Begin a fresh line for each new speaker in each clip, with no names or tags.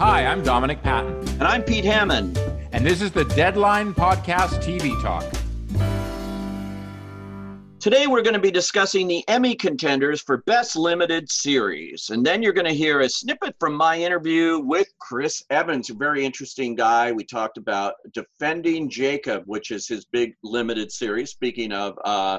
Hi, I'm Dominic Patten.
And I'm Pete Hammond.
And this is the Deadline Podcast TV Talk.
Today, we're going to be discussing the Emmy contenders for Best Limited Series. And then you're going to hear a snippet from my interview with Chris Evans, a very interesting guy. We talked about Defending Jacob, which is his big limited series. Speaking of uh,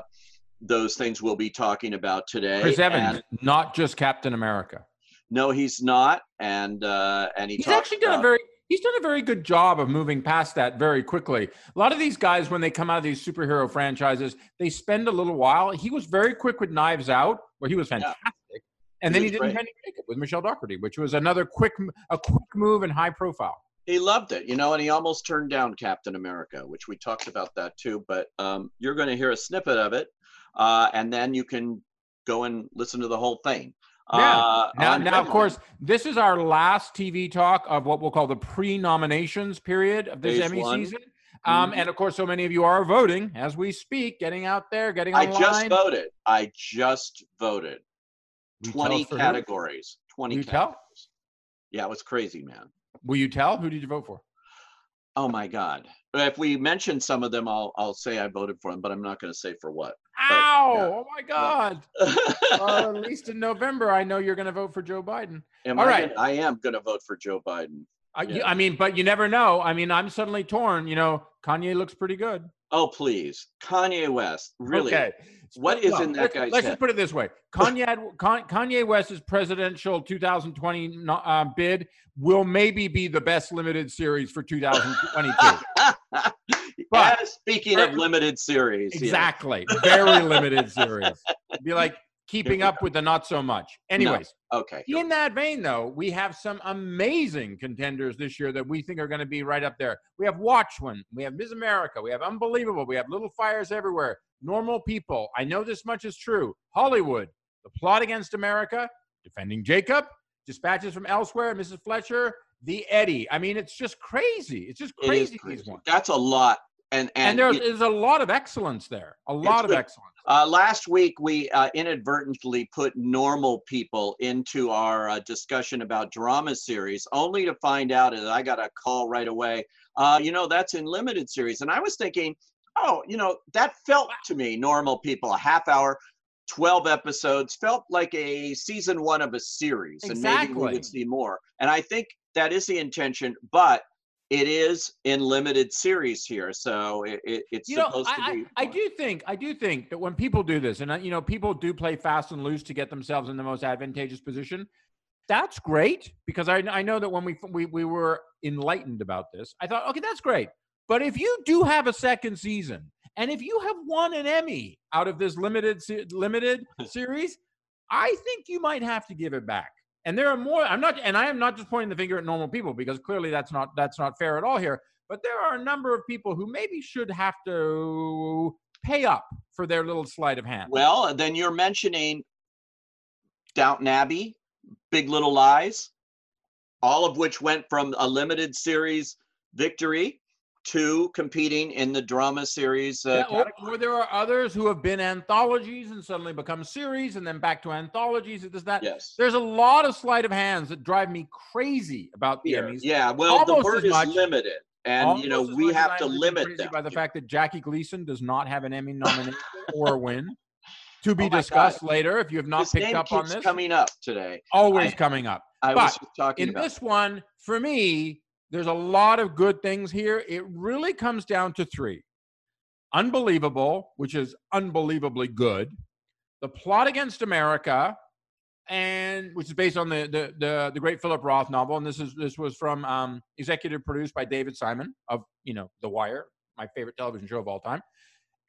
those things we'll be talking about today.
Chris Evans, and, not just Captain America.
No, he's not. And uh, and he
he's actually done a very he's done a very good job of moving past that very quickly. A lot of these guys, when they come out of these superhero franchises, they spend a little while. He was very quick with Knives Out, where he was fantastic. Yeah. And he then he did Defending Jacob with Michelle Dockery, which was another quick, a quick move and high profile.
He loved it, you know, and he almost turned down Captain America, which we talked about that too. But um, you're going to hear a snippet of it, uh, and then you can go and listen to the whole thing.
Yeah. Uh, now, now, of course, this is our last TV talk of what we'll call the pre-nominations period of this Emmy one. season. Um, mm-hmm. And of course, so many of you are voting as we speak, getting out there, getting online.
I just voted. I just voted. You 20 categories. 20
you
categories.
Tell?
Yeah, it was crazy, man.
Will you tell? Who did you vote for?
Oh my God! If we mention some of them, I'll I'll say I voted for them, but I'm not going to say for what.
Ow! But, yeah. Oh my God! uh, at least in November, I know you're going to vote for Joe Biden.
Am All I right. I am going to vote for Joe Biden.
I, yeah. I mean, but you never know. I mean, I'm suddenly torn. You know, Kanye looks pretty good.
Oh please, Kanye West, really? Okay. What is well, in that
let's,
guy's
Let's
head?
just put it this way: Kanye Kanye West's presidential 2020 uh, bid will maybe be the best limited series for 2022.
but speaking of limited series,
exactly, yeah. very limited series. be like keeping up with the not so much. Anyways,
no. okay.
In that vein, though, we have some amazing contenders this year that we think are going to be right up there. We have Watchmen, we have Ms. America, we have Unbelievable, we have Little Fires Everywhere, Normal People. I know this much is true. Hollywood, The Plot Against America, Defending Jacob, Dispatches from Elsewhere, Mrs. Fletcher, The Eddie. I mean, it's just crazy. It's just crazy. It crazy.
That's a lot and
and, and there's, it, there's, a lot of excellence there a lot of excellence
uh, last week we uh, inadvertently put normal people into our uh, discussion about drama series only to find out that i got a call right away uh, you know that's in limited series and i was thinking oh you know that felt to me normal people a half hour 12 episodes felt like a season one of a series
exactly.
and maybe we would see more and i think that is the intention but it is in limited series here, so it, it, it's
you
supposed
know,
I,
to be. I, I, do think I do think that when people do this, and uh, you know, people do play fast and loose to get themselves in the most advantageous position. That's great because I, I know that when we, we we were enlightened about this, I thought, okay, that's great. But if you do have a second season, and if you have won an Emmy out of this limited limited series, I think you might have to give it back and there are more i'm not and i am not just pointing the finger at normal people because clearly that's not that's not fair at all here but there are a number of people who maybe should have to pay up for their little sleight of hand.
Well then you're mentioning downton abbey big little lies all of which went from a limited series victory two competing in the drama series. Uh,
yeah, or, or, there are others who have been anthologies and suddenly become series and then back to anthologies. Does that?
Yes.
There's a lot of sleight of hands that drive me crazy about the
Here,
Emmys.
Yeah, well, Almost the word is much, limited. And you know we have to limit them
by the fact that Jackie Gleason does not have an Emmy nomination or a win. To be oh discussed God. later if you have not
His
picked up on this.
Coming up today.
Always I, coming up.
I
but
was talking
in this one, for me, there's a lot of good things here. It really comes down to three Unbelievable, which is unbelievably good, The Plot Against America, and which is based on the the the, the great Philip Roth novel, and this is this was from um, executive produced by David Simon of you know The Wire, my favorite television show of all time,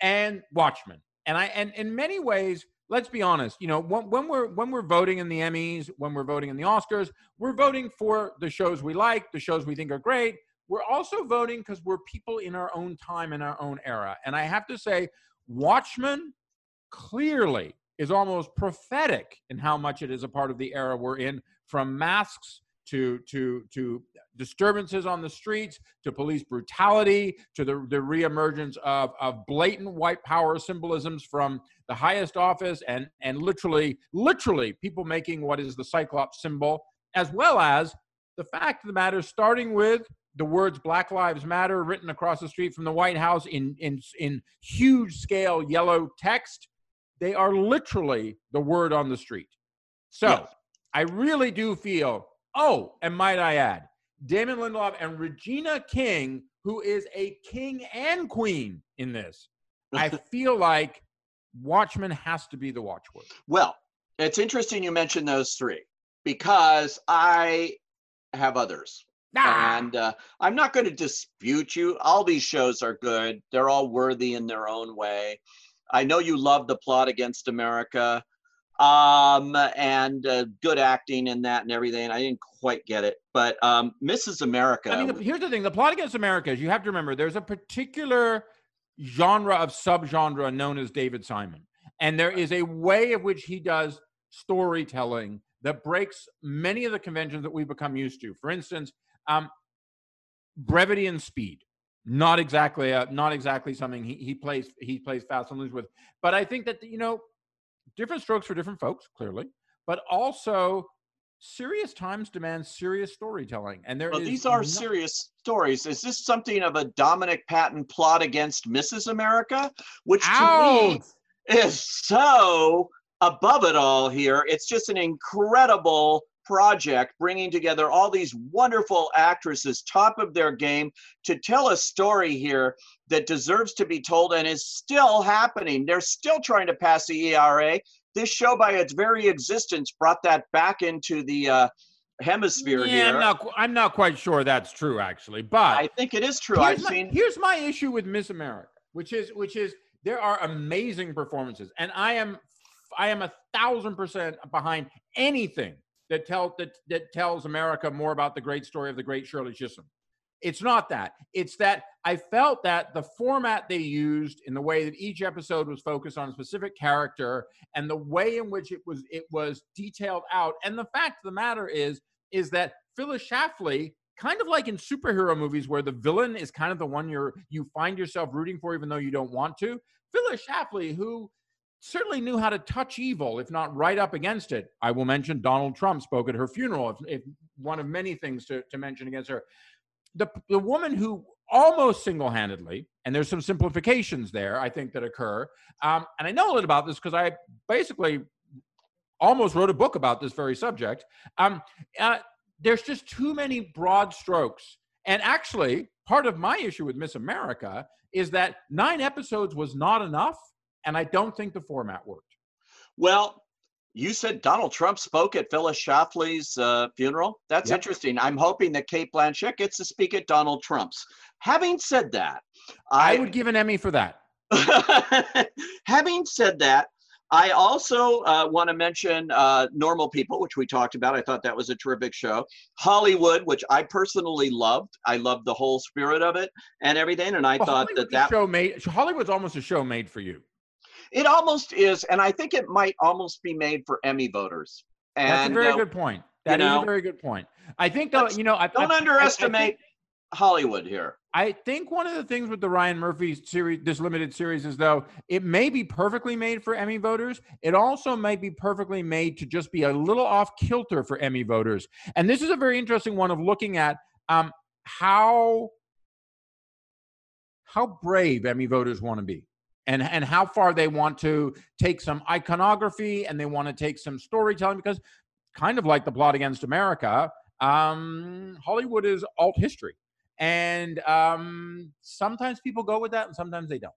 and Watchmen. And I and in many ways, let's be honest you know when, when, we're when we're voting in the emmys when we're voting in the oscars we're voting for the shows we like the shows we think are great. We're also voting because we're people in our own time in our own era. And i have to say watchmen clearly is almost prophetic in how much it is a part of the era we're in from masks to to to disturbances on the streets to police brutality to the, the reemergence of, of blatant white power symbolisms from the highest office and and literally literally people making what is the cyclops symbol as well as the fact of the matter, starting with the words Black Lives Matter written across the street from the White House in, in, in huge scale yellow text, they are literally the word on the street. So yes. I really do feel, oh, and might I add, Damon Lindelof and Regina King, who is a king and queen in this. I feel like Watchmen has to be the watchword.
Well, it's interesting you mentioned those three because I have others. Ah. And uh, I'm not going to dispute you. All these shows are good. They're all worthy in their own way. I know you love the plot against America um, and uh, good acting in that and everything. I didn't quite get it, but um, Mrs. America.
I mean, the, here's the thing: the plot against America is you have to remember there's a particular genre of subgenre known as David Simon, and there is a way of which he does storytelling that breaks many of the conventions that we've become used to. For instance, um, brevity and speed. Not exactly, uh, not exactly something he, he plays. He plays fast and loose with. But I think that you know, different strokes for different folks, clearly. But also, serious times demand serious storytelling, and there.
Well, these are no- serious stories. Is this something of a Dominic Patten plot against Mrs. America, which to me is so above it all here. It's just an incredible project bringing together all these wonderful actresses, top of their game, to tell a story here that deserves to be told and is still happening. They're still trying to pass the ERA. This show, by its very existence, brought that back into the uh, hemisphere
yeah,
here.
I'm not, I'm not quite sure that's true, actually, but
I think it is true.
I've
my, seen.
Here's my issue with Miss America, which is which is there are amazing performances, and I am I am a thousand percent behind anything that tell that that tells America more about the great story of the great Shirley Chisholm. It's not that. It's that I felt that the format they used in the way that each episode was focused on a specific character and the way in which it was it was detailed out. And the fact of the matter is is that Phyllis Schlafly kind of like in superhero movies where the villain is kind of the one you're you find yourself rooting for even though you don't want to. Phyllis Schlafly, who certainly knew how to touch evil, if not right up against it. I will mention Donald Trump spoke at her funeral, if, if one of many things to, to mention against her. The, the woman who almost single handedly, and there's some simplifications there, I think, that occur. Um, and I know a little about this because I basically almost wrote a book about this very subject. Um, uh, there's just too many broad strokes. And actually, part of my issue with Miss America is that nine episodes was not enough and I don't think the format worked.
Well, you said Donald Trump spoke at Phyllis Schlafly's uh, funeral. That's yep. interesting. I'm hoping that Cate Blanchett gets to speak at Donald Trump's. Having said that,
I, I would give an Emmy for that.
Having said that, I also uh, want to mention uh, Normal People, which we talked about. I thought that was a terrific show. Hollywood, which I personally loved. I loved the whole spirit of it and everything. And I well, thought Hollywood that that
show made Hollywood's almost a show made for you.
It almost is, and I think it might almost be made for Emmy voters. And,
That's a very uh, good point. That is know, a very good point. I think though, you know, I,
don't
I,
underestimate I, think, Hollywood here.
I think one of the things with the Ryan Murphy series, this limited series, is though it may be perfectly made for Emmy voters. It also might be perfectly made to just be a little off kilter for Emmy voters. And this is a very interesting one of looking at um, how how brave Emmy voters want to be and and how far they want to take some iconography and they want to take some storytelling because kind of like the plot against america um, hollywood is alt history and um, sometimes people go with that and sometimes they don't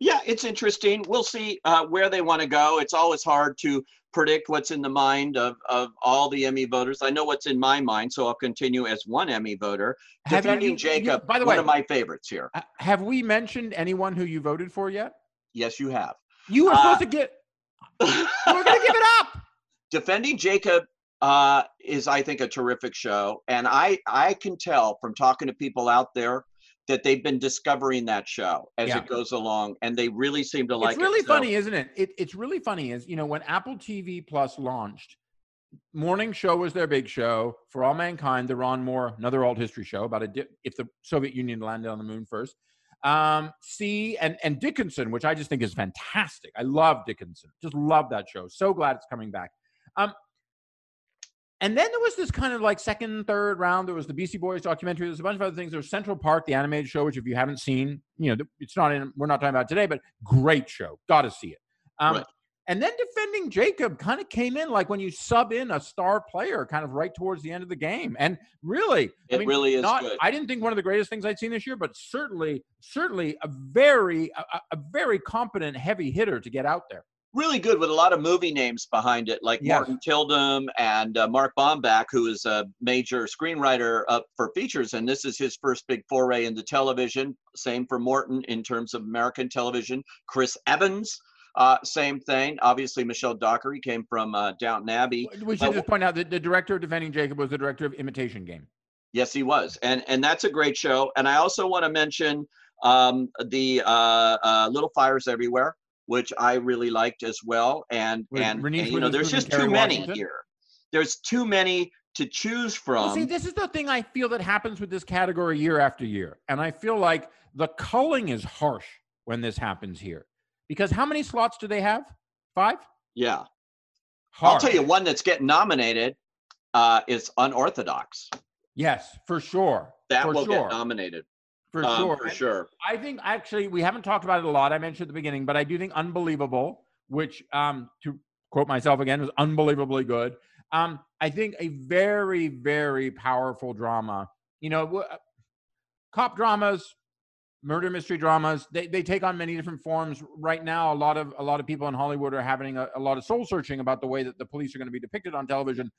yeah it's interesting we'll see uh, where they want to go it's always hard to predict what's in the mind of, of all the Emmy voters. I know what's in my mind, so I'll continue as one Emmy voter. Have defending you, Jacob, you, by the way, one of my favorites here.
Have we mentioned anyone who you voted for yet?
Yes, you have.
You were uh, supposed to get. we're going to give it up.
Defending Jacob uh, is, I think, a terrific show, and I I can tell from talking to people out there that they've been discovering that show as yeah. it goes along, and they really seem to like it.
it's really
it.
funny, so, isn't it? it? It's really funny, is you know when Apple TV Plus launched, morning show was their big show for all mankind. The Ron Moore, another alt history show about a di- if the Soviet Union landed on the moon first. Um, see, and and Dickinson, which I just think is fantastic. I love Dickinson. Just love that show. So glad it's coming back. Um, and then there was this kind of like second, third round. There was the Beastie Boys documentary. There's a bunch of other things. There's Central Park, the animated show, which if you haven't seen, you know, it's not in. We're not talking about today, but great show. Got to see it. Um, right. And then defending Jacob kind of came in like when you sub in a star player kind of right towards the end of the game. And really,
it
I mean,
really is
not,
good.
I didn't think one of the greatest things I'd seen this year, but certainly, certainly a very, a, a very competent heavy hitter to get out there
really good with a lot of movie names behind it, like yes. Morten Tyldum and uh, Mark Bomback, who is a major screenwriter up for features, and this is his first big foray into television. Same for Morten in terms of American television. Chris Evans. Uh, same thing. Obviously, Michelle Dockery came from uh, Downton Abbey.
We should just point out that the director of Defending Jacob was the director of Imitation Game.
Yes, he was, and and that's a great show. And I also want to mention um, the uh, uh, Little Fires Everywhere which I really liked as well. And and, and you know, there's just too many Washington? here. There's too many to choose from. Well,
see, this is the thing I feel that happens with this category year after year, and I feel like the culling is harsh when this happens here, because how many slots do they have? Five.
Yeah. Harsh. I'll tell you one that's getting nominated uh, is unorthodox.
Yes, for sure.
That
for
will
sure.
get nominated.
For um, sure.
For sure.
I think actually we haven't talked about it a lot. I mentioned at the beginning, but I do think Unbelievable, which um, to quote myself again, was unbelievably good. Um, I think a very, very powerful drama. You know, uh, cop dramas, murder mystery dramas, they, they take on many different forms. Right now, a lot of a lot of people in Hollywood are having a, a lot of soul searching about the way that the police are going to be depicted on television.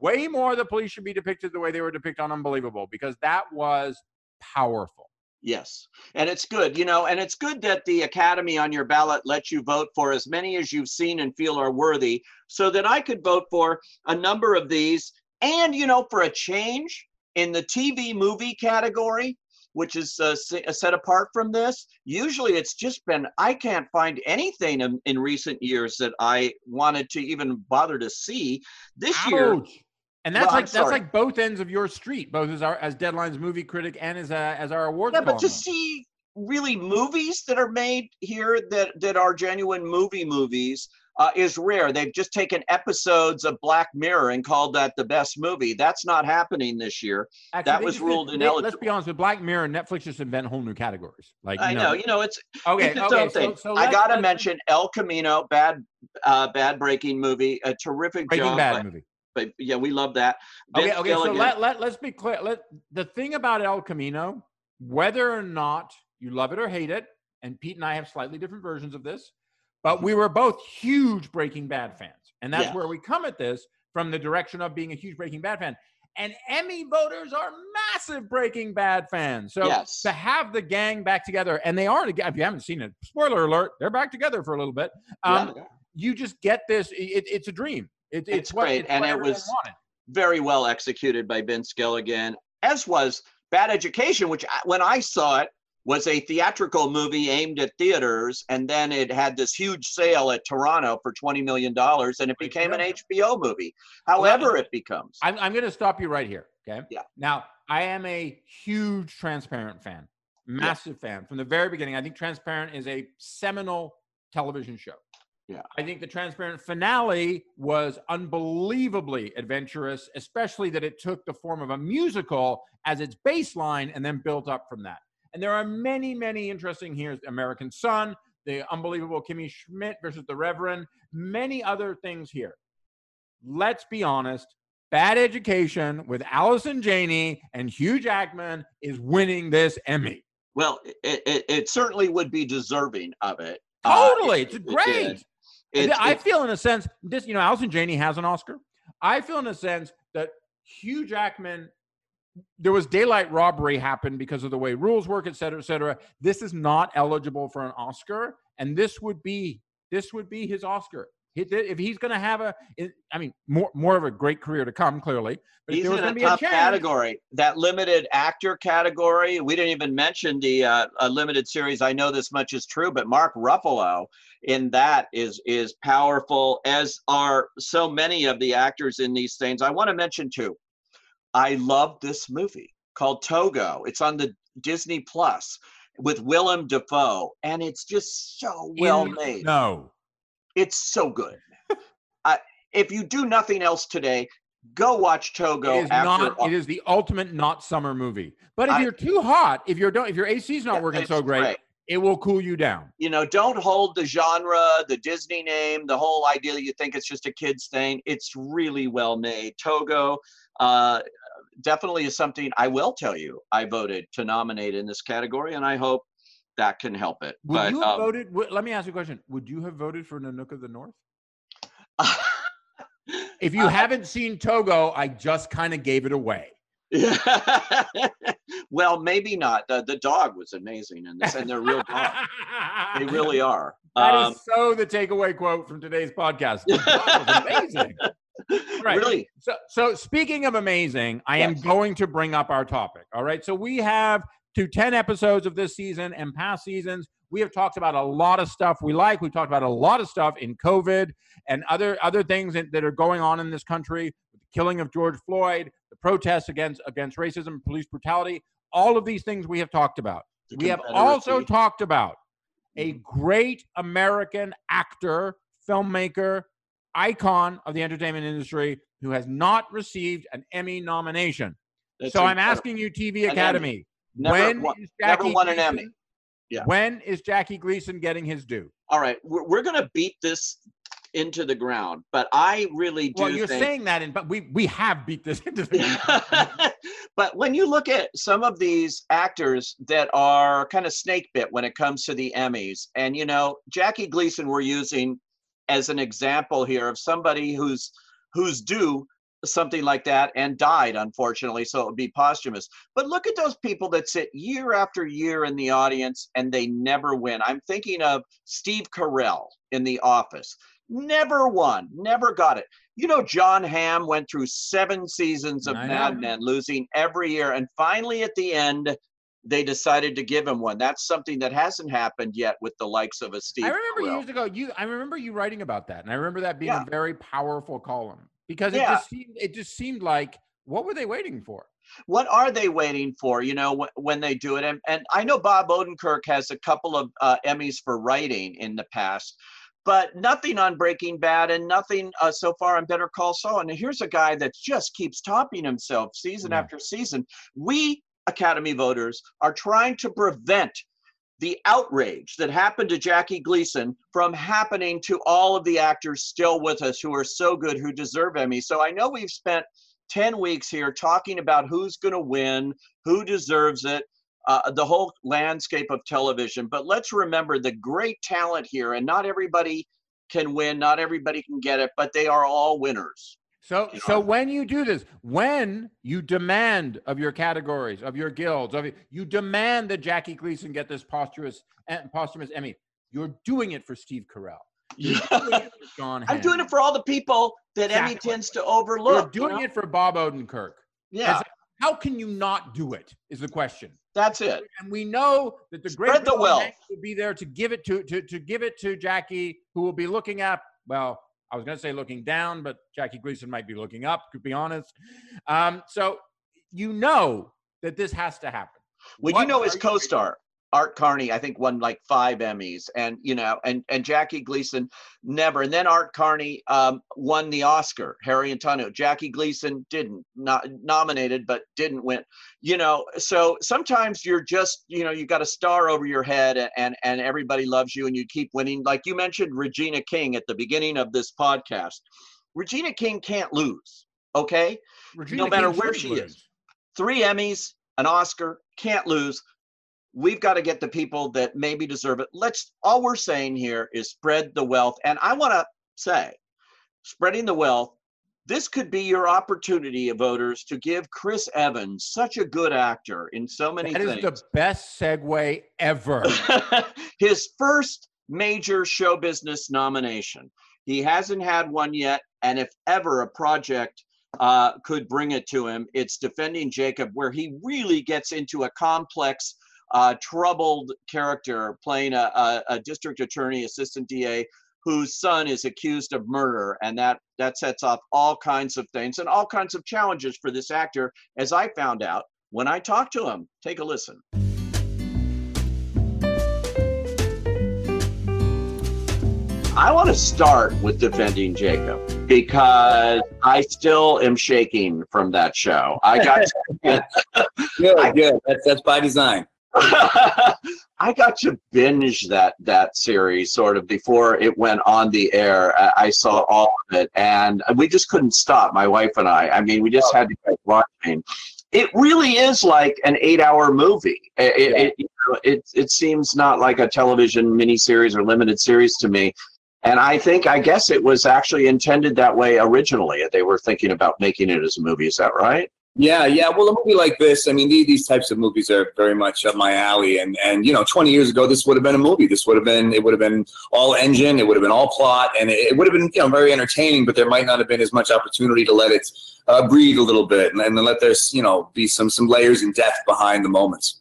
Way more the police should be depicted the way they were depicted on Unbelievable, because that was powerful.
Yes. And it's good, you know, and it's good that the Academy on your ballot lets you vote for as many as you've seen and feel are worthy so that I could vote for a number of these. And, you know, for a change in the TV movie category, which is uh, uh, set apart from this, usually it's just been, I can't find anything in, in recent years that I wanted to even bother to see. This
Ouch.
year,
and that's well, like that's like both ends of your street, both as our as Deadline's movie critic and as a, as our award.
Yeah, but to see really movies that are made here that that are genuine movie movies uh, is rare. They've just taken episodes of Black Mirror and called that the best movie. That's not happening this year. Actually, that was ruled
they,
ineligible.
Let's be honest with Black Mirror, Netflix just invent whole new categories. Like
I
know,
know, you know, it's
okay.
It's
okay,
so, so I gotta mention El Camino, bad, uh, bad breaking movie, a terrific
Breaking
job.
Bad movie
but yeah, we love that.
Vince okay, okay. Gilligan. So let, let let's be clear. Let the thing about El Camino, whether or not you love it or hate it, and Pete and I have slightly different versions of this, but we were both huge Breaking Bad fans, and that's yeah. where we come at this from the direction of being a huge Breaking Bad fan. And Emmy voters are massive Breaking Bad fans. So
yes.
to have the gang back together, and they are, if you haven't seen it, spoiler alert, they're back together for a little bit. Um, yeah. You just get this. It, it's a dream.
It, it's, it's great, it's and it was very well executed by Vince Gilligan, as was Bad Education, which when I saw it was a theatrical movie aimed at theaters, and then it had this huge sale at Toronto for twenty million dollars, and it became an HBO movie. However, well, it becomes.
I'm, I'm going to stop you right here. Okay.
Yeah.
Now, I am a huge Transparent fan, massive yeah. fan from the very beginning. I think Transparent is a seminal television show.
Yeah.
I think the transparent finale was unbelievably adventurous, especially that it took the form of a musical as its baseline and then built up from that. And there are many, many interesting here American Son, the unbelievable Kimmy Schmidt versus the Reverend, many other things here. Let's be honest. Bad Education with Allison Janney and Hugh Jackman is winning this Emmy.
Well, it, it, it certainly would be deserving of it.
Totally. Uh, it's great. It it's, I feel in a sense this, you know, Allison Janney has an Oscar. I feel in a sense that Hugh Jackman, there was daylight robbery happened because of the way rules work, et cetera, et cetera. This is not eligible for an Oscar, and this would be this would be his Oscar if he's going to have a, I mean, more more of a great career to come, clearly.
But he's in a tough a category. That limited actor category. We didn't even mention the uh, limited series. I know this much is true, but Mark Ruffalo in that is is powerful, as are so many of the actors in these things. I want to mention too. I love this movie called Togo. It's on the Disney Plus with Willem Dafoe, and it's just so well made.
No,
it's so good. I, if you do nothing else today, Go watch Togo.
It is not. It is the ultimate not summer movie. But if
I-
you're too hot, if you're don't, if your AC's not working so great, it will cool you down.
you know, don't hold the genre, the Disney name, the whole idea that you think it's just a kid's thing. It's really well made. Togo uh, definitely is something I will tell you I voted to nominate in this category, and I hope that can help it.
Would
but
you have
um,
voted? w- Let me ask you a question. Would you have voted for Nanook of the North? If you
Uh,
haven't seen Togo, I just kind of gave it away.
well, maybe not. The, the dog was amazing in this, and they're real dogs. they really are.
That is
Um,
so the takeaway quote from today's podcast. The dog was amazing. Right.
Really?
So, so speaking of amazing, I am going to bring up our topic. All right. So we have to 10 episodes of this season and past seasons. We have talked about a lot of stuff we like. We talked about a lot of stuff in COVID and other other things that, that are going on in this country. The killing of George Floyd, the protests against against racism, police brutality. All of these things we have talked about.
The
We have also talked about a great American actor, filmmaker, icon of the entertainment industry who has not received an Emmy nomination.
That's
so I'm asking you, TV. Academy,
Never
when
won-
is
never
Jackie
won an
Gleason-
Emmy. Yeah.
When is Jackie Gleason getting his due?
All right, we're, we're going to beat this into the ground, but I really do
Well, you're
think.
saying that, in, but we we have beat this into the. Ground.
but when you look at some of these actors that are kind of snake bit when it comes to the Emmys, and you know, Jackie Gleason, we're using as an example here of somebody who's who's due something like that and died unfortunately so it would be posthumous. But look at those people that sit year after year in the audience and they never win. I'm thinking of steve carell in the office. Never won never got it. You know john hamm went through seven seasons of mad men losing every year. And finally at the end they decided to give him one that's something that hasn't happened yet with the likes of a steve
I remember
Carell.
years ago, you. I remember you writing about that, and I remember that being
Yeah.
a very powerful column because it
Yeah.
just seemed it just seemed like what were they waiting for?
what are they waiting for you know wh- when they do it and, and i know bob odenkirk has a couple of uh, emmys for writing in the past but nothing on breaking bad and nothing uh, so far on better call saul and here's a guy that just keeps topping himself season
Yeah.
after season we academy voters are trying to prevent the outrage that happened to Jackie Gleason from happening to all of the actors still with us who are so good, who deserve Emmy. So I know we've spent 10 weeks here talking about who's going to win, who deserves it, uh, the whole landscape of television. But let's remember the great talent here, and not everybody can win, not everybody can get it, but they are all winners.
So,
You
so when you do this, when you demand of your categories, of your guilds, of you demand that Jackie Gleason get this posthumous eh, posthumous Emmy, you're doing it for Steve Carell. You're doing
I'm doing it for all the people that Emmy tends to overlook.
You're
you
doing
know?
it for Bob Odenkirk.
Yeah,
How can you not do it? Is the question.
that's it.
And we know that the great
Spread the
John
wealth.
Will be there to give it to, to to give it to Jackie, who will be looking up. Well, I was going to say looking down, but Jackie Gleason might be looking up. To be honest, um, so you know that this has to happen.
Well, you know his co-star Art Carney, I think won like five Emmys, and you know, and and Jackie Gleason never. And then Art Carney um, won the Oscar. Harry and Tonto. Jackie Gleason didn't not nominated, but didn't win. You know, so sometimes you're just you know you got a star over your head, and and, everybody loves you, and you keep winning. Like you mentioned Regina King at the beginning of this podcast. Regina King can't lose. Okay,
Regina
matter
King
where she
lose.
is. three Emmys, an Oscar, can't lose. We've got to get the people that maybe deserve it. Let's all we're saying here is spread the wealth. And I want to say, spreading the wealth, this could be your opportunity, voters, to give Chris Evans, such a good actor in so many
That is
things,
the best segue ever.
his first major show business nomination. He hasn't had one yet, and if ever a project uh, could bring it to him, it's Defending Jacob, where he really gets into a complex, uh, troubled character playing a, a, a district attorney, assistant DA, whose son is accused of murder, and that that sets off all kinds of things and all kinds of challenges for this actor, as I found out when I talked to him. Take a listen. I want to start with defending Jacob because I still am shaking from that show. I got
good, good. That's that's by design.
I got to binge that that series sort of before it went on the air. I saw all of it, and we just couldn't stop. My wife and I. I mean, we just had to keep watching. It really is like an eight-hour movie. It, yeah. it, you know, it it seems not like a television miniseries or limited series to me. And I think, I guess it was actually intended that way originally. They were thinking about making it as a movie. Is that right?
Yeah, yeah. Well, a movie like this, I mean, these, types of movies are very much up my alley. And and you know, 20 years ago, this would have been a movie. This would have been it would have been all engine. It would have been all plot, and it, it would have been you know very entertaining. But there might not have been as much opportunity to let it uh, breathe a little bit, and, and let there's you know be some some layers and depth behind the moments.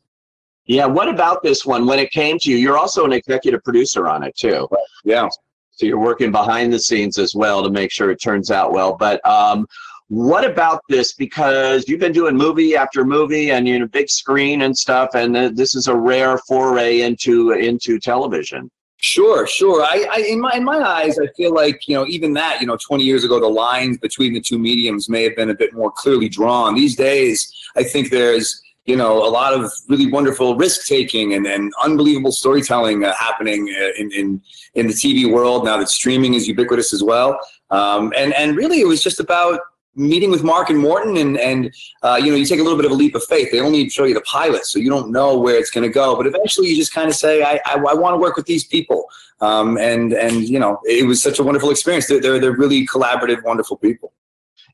Yeah. What about this one? When it came to you, you're also an executive producer on it too.
Yeah.
So you're working behind the scenes as well to make sure it turns out well. But um, what about this? Because you've been doing movie after movie and you know big screen and stuff, and this is a rare foray into into television.
Sure, sure. I, I, in my in my eyes, I feel like you know even that you know 20 years ago the lines between the two mediums may have been a bit more clearly drawn. These days, I think there's you know a lot of really wonderful risk taking and, and unbelievable storytelling uh, happening uh, in, in in the TV world now that streaming is ubiquitous as well. Um, and and really, it was just about meeting with Mark and Morten, and and uh, you know, you take a little bit of a leap of faith. They only show you the pilot, so you don't know where it's going to go. But eventually, you just kind of say, I, I, I want to work with these people. Um, and and you know, it was such a wonderful experience. They're, they're they're really collaborative, wonderful people.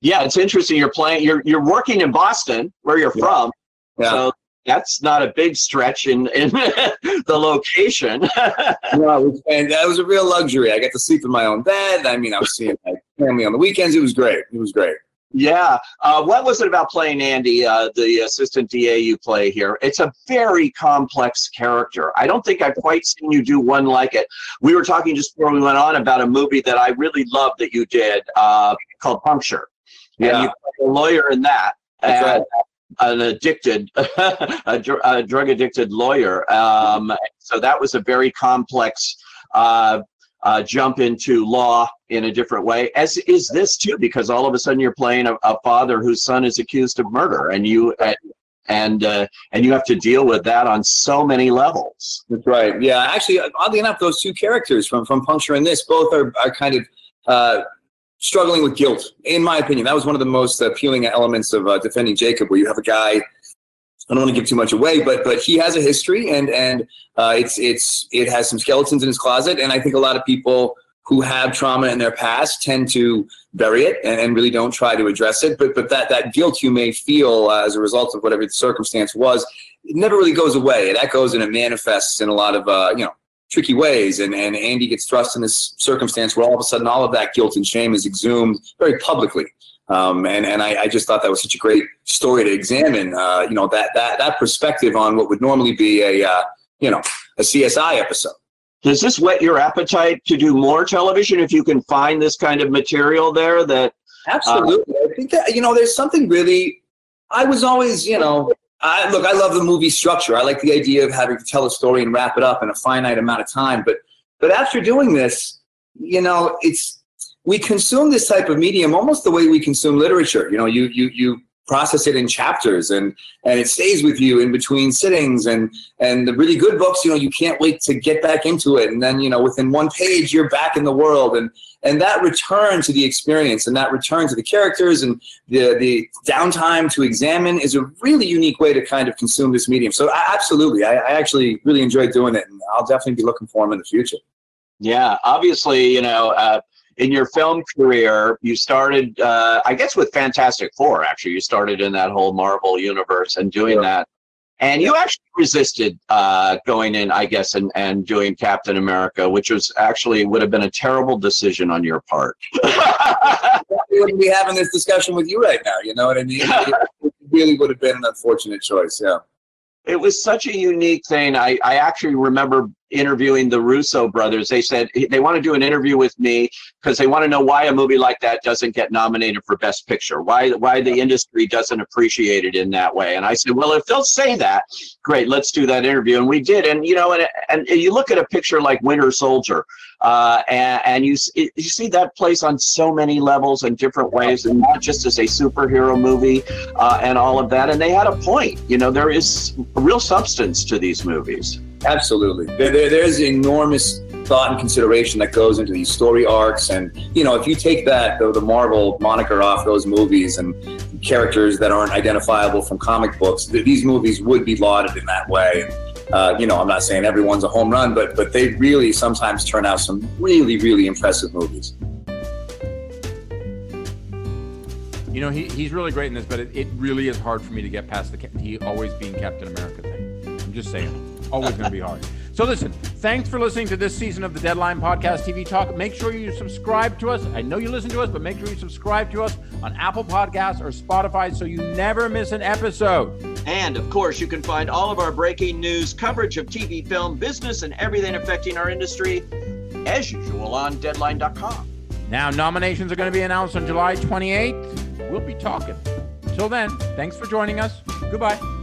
Yeah, it's interesting. You're playing. You're you're working in Boston, where you're yeah. from. Yeah. So that's not a big stretch in, in the location.
no, and that was a real luxury. I got to sleep in my own bed. I mean, I was seeing my family on the weekends. It was great. It was great.
Yeah. Uh, what was it about playing Andy, uh, the assistant DA you play here? It's a very complex character. I don't think I've quite seen you do one like it. We were talking just before we went on about a movie that I really loved that you did uh, called Puncture. Yeah. And you a lawyer in that. That's and, right an addicted, a, dr- a, drug addicted lawyer. Um, so that was a very complex uh, jump into law in a different way, as is this too, because all of a sudden you're playing a, a father whose son is accused of murder, and you. Uh, and uh, and you have to deal with that on so many levels.
That's right. Yeah, actually, oddly enough, those two characters from from Puncture and this both are, are kind of uh, struggling with guilt, in my opinion. That was one of the most appealing elements of uh, defending Jacob, where you have a guy. I don't want to give too much away, but but he has a history, and and uh, it's it's it has some skeletons in his closet, and I think a lot of people who have trauma in their past tend to bury it and, and really don't try to address it. But but that that guilt you may feel uh, as a result of whatever the circumstance was, it never really goes away. It echoes and it manifests in a lot of uh, you know tricky ways. And, and Andy gets thrust in this circumstance where all of a sudden all of that guilt and shame is exhumed very publicly. Um, and and I, I, just thought that was such a great story to examine. Uh, you know that that that perspective on what would normally be a uh, you know a CSI episode.
Does this whet your appetite to do more television if you can find this kind of material there? That
absolutely. Uh, I think that you know there's something really. I was always you know I, look, I love the movie structure. I like the idea of having to tell a story and wrap it up in a finite amount of time. But but after doing this, you know, it's we consume this type of medium almost the way we consume literature. You know, you you you process it in chapters and and it stays with you in between sittings and and the really good books you know you can't wait to get back into it. And then you know within one page you're back in the world. And and that return to the experience and that return to the characters and the the downtime to examine is a really unique way to kind of consume this medium. So I, absolutely. I, I actually really enjoy doing it and i'll definitely be looking for them in the future.
Yeah obviously you know uh, in your film career, you started, uh, I guess, with Fantastic Four. Actually, you started in that whole Marvel universe and doing yeah. that, and you actually resisted uh, going in, I guess, and, and doing Captain America, which was actually would have been a terrible decision on your part.
we wouldn't be having this discussion with you right now. You know what I mean? it really would have been an unfortunate choice. Yeah
it was such a unique thing. I, I actually remember interviewing the Russo brothers. They said they want to do an interview with me because they want to know why a movie like that doesn't get nominated for Best Picture. Why why the industry doesn't appreciate it in that way. And I said, well, if they'll say that, great, let's do that interview. And we did. And you know, and and you look at a picture like Winter Soldier, uh, and, and you you see that place on so many levels and different ways, and not just as a superhero movie uh, and all of that. And they had a point. You know, there is real substance to these movies.
Absolutely. There, there, there's enormous thought and consideration that goes into these story arcs. And, you know, if you take that, the, the Marvel moniker off those movies and characters that aren't identifiable from comic books, these movies would be lauded in that way. Uh, you know, I'm not saying everyone's a home run, but but they really sometimes turn out some really, really impressive movies.
You know, he, he's really great in this, but it, it really is hard for me to get past the he always being Captain America thing. I'm just saying always going to be hard. So listen, thanks for listening to this season of the Deadline Podcast TV Talk. Make sure you subscribe to us. I know you listen to us, but make sure you subscribe to us on Apple Podcasts or Spotify so you never miss an episode.
And of course, you can find all of our breaking news, coverage of TV, film, business, and everything affecting our industry as usual on deadline.com.
Now, nominations are going to be announced on July 28th. We'll be talking. Until then, thanks for joining us. Goodbye.